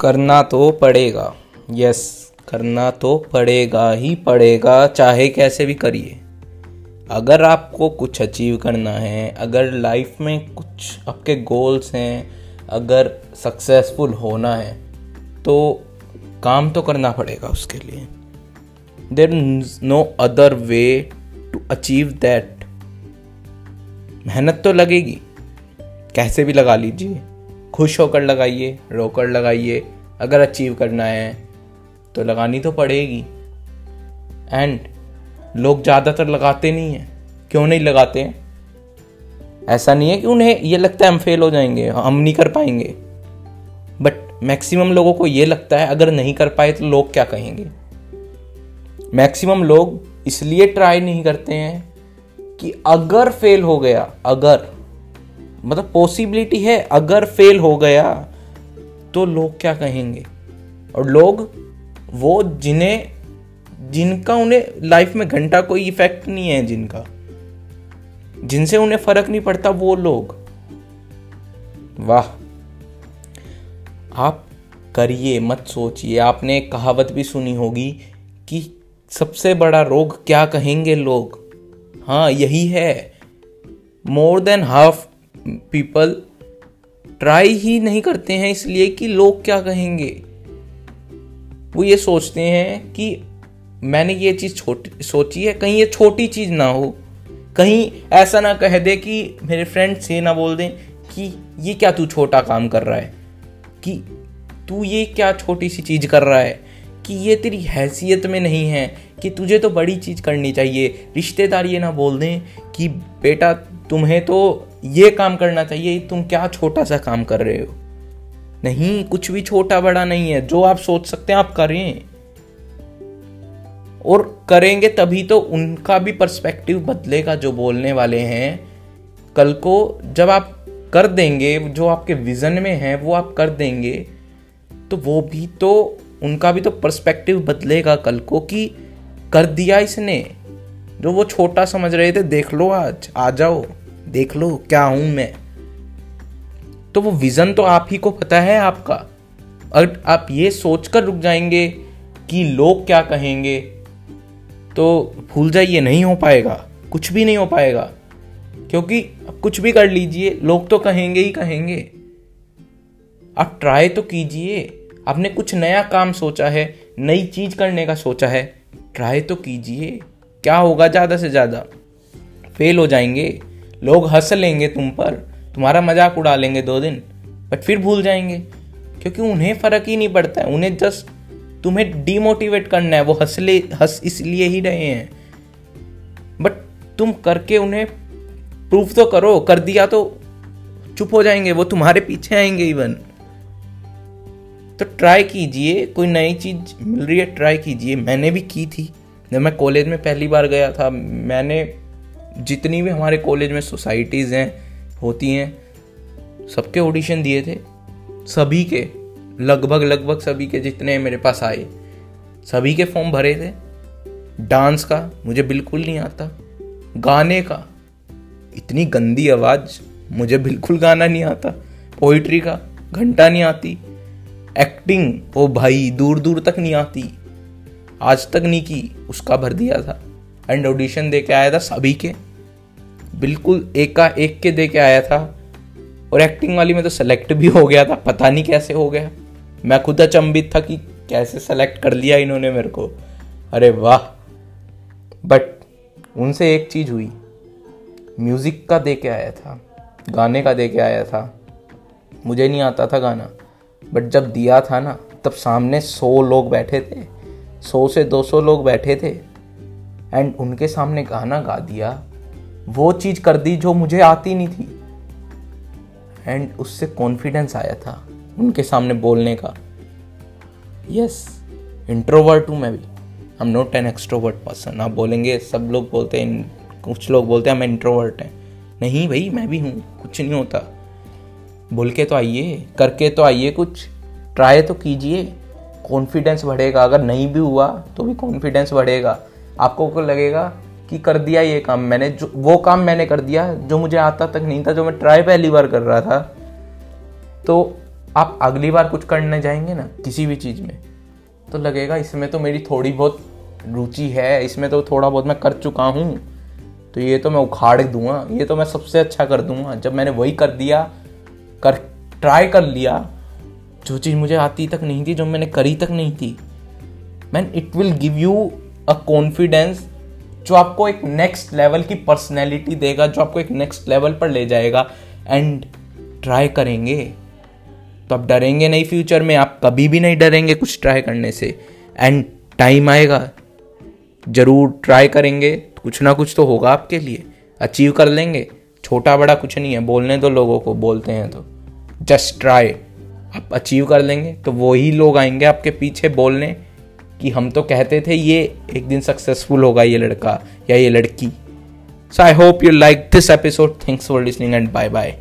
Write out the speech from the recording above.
करना तो पड़ेगा। यस, करना तो पड़ेगा ही पड़ेगा, चाहे कैसे भी करिए। अगर आपको कुछ अचीव करना है, अगर लाइफ में कुछ आपके गोल्स हैं, अगर सक्सेसफुल होना है तो काम तो करना पड़ेगा उसके लिए। There no other way to achieve that मेहनत तो लगेगी। कैसे भी लगा लीजिए। खुश होकर लगाइए, रोकर लगाइए। अगर अचीव करना है तो लगानी तो पड़ेगी। एंड लोग ज़्यादातर लगाते नहीं हैं। क्यों नहीं लगाते हैं? ऐसा नहीं है कि उन्हें ये लगता है हम फेल हो जाएँगे, हम नहीं कर पाएँगे। बट मैक्सिमम लोगों को ये लगता है, अगर नहीं कर पाए तो लोग क्या कहेंगे? मैक्सिमम लोग इसलिए ट्राई नहीं करते हैं कि अगर फेल हो गया, अगर मतलब पॉसिबिलिटी है, अगर फेल हो गया तो लोग क्या कहेंगे? और लोग वो जिन्हें, जिनका उन्हें लाइफ में घंटा कोई इफ़ेक्ट नहीं है जिनका। जिनसे उन्हें फ़र्क नहीं पड़ता वो लोग। वाह। आप करिए, मत सोचिए। आपने कहावत भी सुनी होगी कि सबसे बड़ा रोग क्या कहेंगे लोग? हाँ यही है। More than half people try ही नहीं करते हैं इसलिए कि लोग क्या कहेंगे। वो ये सोचते हैं कि मैंने ये चीज़ छोटी, सोची है, कहीं ये छोटी चीज़ ना हो। कहीं ऐसा ना कह दे कि मेरे फ्रेंड्स ये ना बोल दें कि ये क्या तू छोटा काम कर रहा है, कि तू ये क्या छोटी सी चीज़ कर रहा है, कि ये तेरी हैसियत में नहीं है, कि तुझे तो बड़ी चीज़ करनी चाहिए। रिश्तेदार ये ना बोल दें कि बेटा तुम्हें तो ये काम करना चाहिए, तुम क्या छोटा सा काम कर रहे हो? नहीं, कुछ भी छोटा बड़ा नहीं है, जो आप सोच सकते हैं आप करें। और करेंगे तभी तो उनका भी पर्सपेक्टिव बदलेगा जो बोलने वाले हैं। कल को जब आप कर देंगे, जो आपके विजन में है, वो आप कर देंगे तो वो भी तो उनका भी तो पर्सपेक्टिव बदलेगा कल को कि कर दिया इसने। जो वो छोटा समझ रहे थे, देख लो आज, आ जाओ। देख लो, क्या हूँ मैं? तो वो विजन तो आप ही को पता है आपका। अगर आप ये सोचकर रुक जाएँगे कि लोग क्या कहेंगे। तो भूल जाइए, नहीं हो पाएगा। कुछ भी नहीं हो पाएगा। क्योंकि कुछ भी कर लीजिए, लोग तो कहेंगे ही कहेंगे। आप ट्राई तो कीजिए। आपने कुछ नया काम सोचा है, नई चीज़ करने का सोचा है ट्राई तो कीजिए। क्या होगा ज़्यादा से ज़्यादा? फेल हो जाएँगे। लोग हंस लेंगे तुम पर, तुम्हारा मज़ाक उड़ा लेंगे दो दिन बट फिर भूल जाएँगे। क्योंकि उन्हें फ़र्क ही नहीं पड़ता है, उन्हें जस्ट तुम्हें डीमोटिवेट करना है, वो हंसले, हंस इसलिए ही रहे हैं। बट तुम करके उन्हें प्रूफ तो करो, कर दिया तो चुप हो जाएँगे, वो तुम्हारे पीछे आएँगे इवन तो ट्राई कीजिए, कोई नई चीज़ मिल रही है ट्राई कीजिए। मैंने भी की थी। जब मैं कॉलेज में पहली बार गया था, मैंने जितनी भी हमारे कॉलेज में सोसाइटीज़ हैं, होती हैं, सबके ऑडिशन दिए थे। सभी के, लगभग लगभग सभी के जितने मेरे पास आए, सभी के फॉर्म भरे थे। डांस का मुझे बिल्कुल नहीं आता। गाने का, इतनी गंदी आवाज़, मुझे बिल्कुल गाना नहीं आता। पोइट्री का, घंटा नहीं आती। एक्टिंग ओ भाई दूर दूर तक नहीं आती। आज तक नहीं की, उसका भर दिया था। एंड ऑडिशन दे के आया था सभी के। बिल्कुल एक का एक के दे के आया था। और एक्टिंग वाली में तो सेलेक्ट भी हो गया था, पता नहीं कैसे हो गया। मैं खुद अचंबित था कि कैसे सेलेक्ट कर लिया इन्होंने मेरे को। अरे वाह। बट उनसे एक चीज़ हुई। म्यूज़िक का दे के आया था। गाने का दे के आया था। मुझे नहीं आता था गाना। बट जब दिया था ना, तब सामने सौ लोग बैठे थे। सौ से दो सौ लोग बैठे थे। एंड उनके सामने गाना गा दिया, वो चीज़ कर दी जो मुझे आती नहीं थी। एंड उससे कॉन्फिडेंस आया था उनके सामने बोलने का। यस इंट्रोवर्ट हूँ मैं भी। I am not an extrovert person आप बोलेंगे, सब लोग बोलते हैं, कुछ लोग बोलते हैं मैं इंट्रोवर्ट हैं। नहीं भाई, मैं भी हूँ, कुछ नहीं होता। बोल के तो आइए, करके तो आइए कुछ। ट्राई तो कीजिए। कॉन्फिडेंस बढ़ेगा। अगर नहीं भी हुआ तो भी कॉन्फिडेंस बढ़ेगा। आपको को लगेगा कि कर दिया ये काम मैंने, जो, वो काम मैंने कर दिया, जो मुझे आता तक नहीं था, जो मैं ट्राई पहली बार कर रहा था। तो आप अगली बार कुछ करने जाएँगे ना, किसी भी चीज़ में तो लगेगा इसमें तो मेरी थोड़ी बहुत रुचि है, इसमें तो थोड़ा बहुत मैं कर चुका हूँ। तो ये तो मैं उखाड़ दूँगा, ये तो मैं सबसे अच्छा कर दूँगा। जब मैंने वही कर दिया, कर ट्राई कर लिया, जो चीज़ मुझे आती तक नहीं थी, जो मैंने करी तक नहीं थी man it will give you a confidence जो आपको एक नेक्स्ट लेवल की पर्सनैलिटी देगा, जो आपको एक नेक्स्ट लेवल पर ले जाएगा। एंड ट्राई करेंगे। तो आप डरेंगे नहीं फ्यूचर में, आप कभी भी नहीं डरेंगे कुछ ट्राई करने से। एंड टाइम आएगा। ज़रूर ट्राई करेंगे। तो कुछ ना कुछ तो होगा आपके लिए। अचीव कर लेंगे। छोटा बड़ा कुछ नहीं है। बोलने दो लोगों को, बोलते हैं तो। जस्ट ट्राई आप अचीव कर लेंगे। तो वही लोग आएँगे आपके पीछे बोलने। कि हम तो कहते थे, ये एक दिन सक्सेसफुल होगा ये लड़का या ये लड़की. So I hope you like this episode thanks for listening and bye bye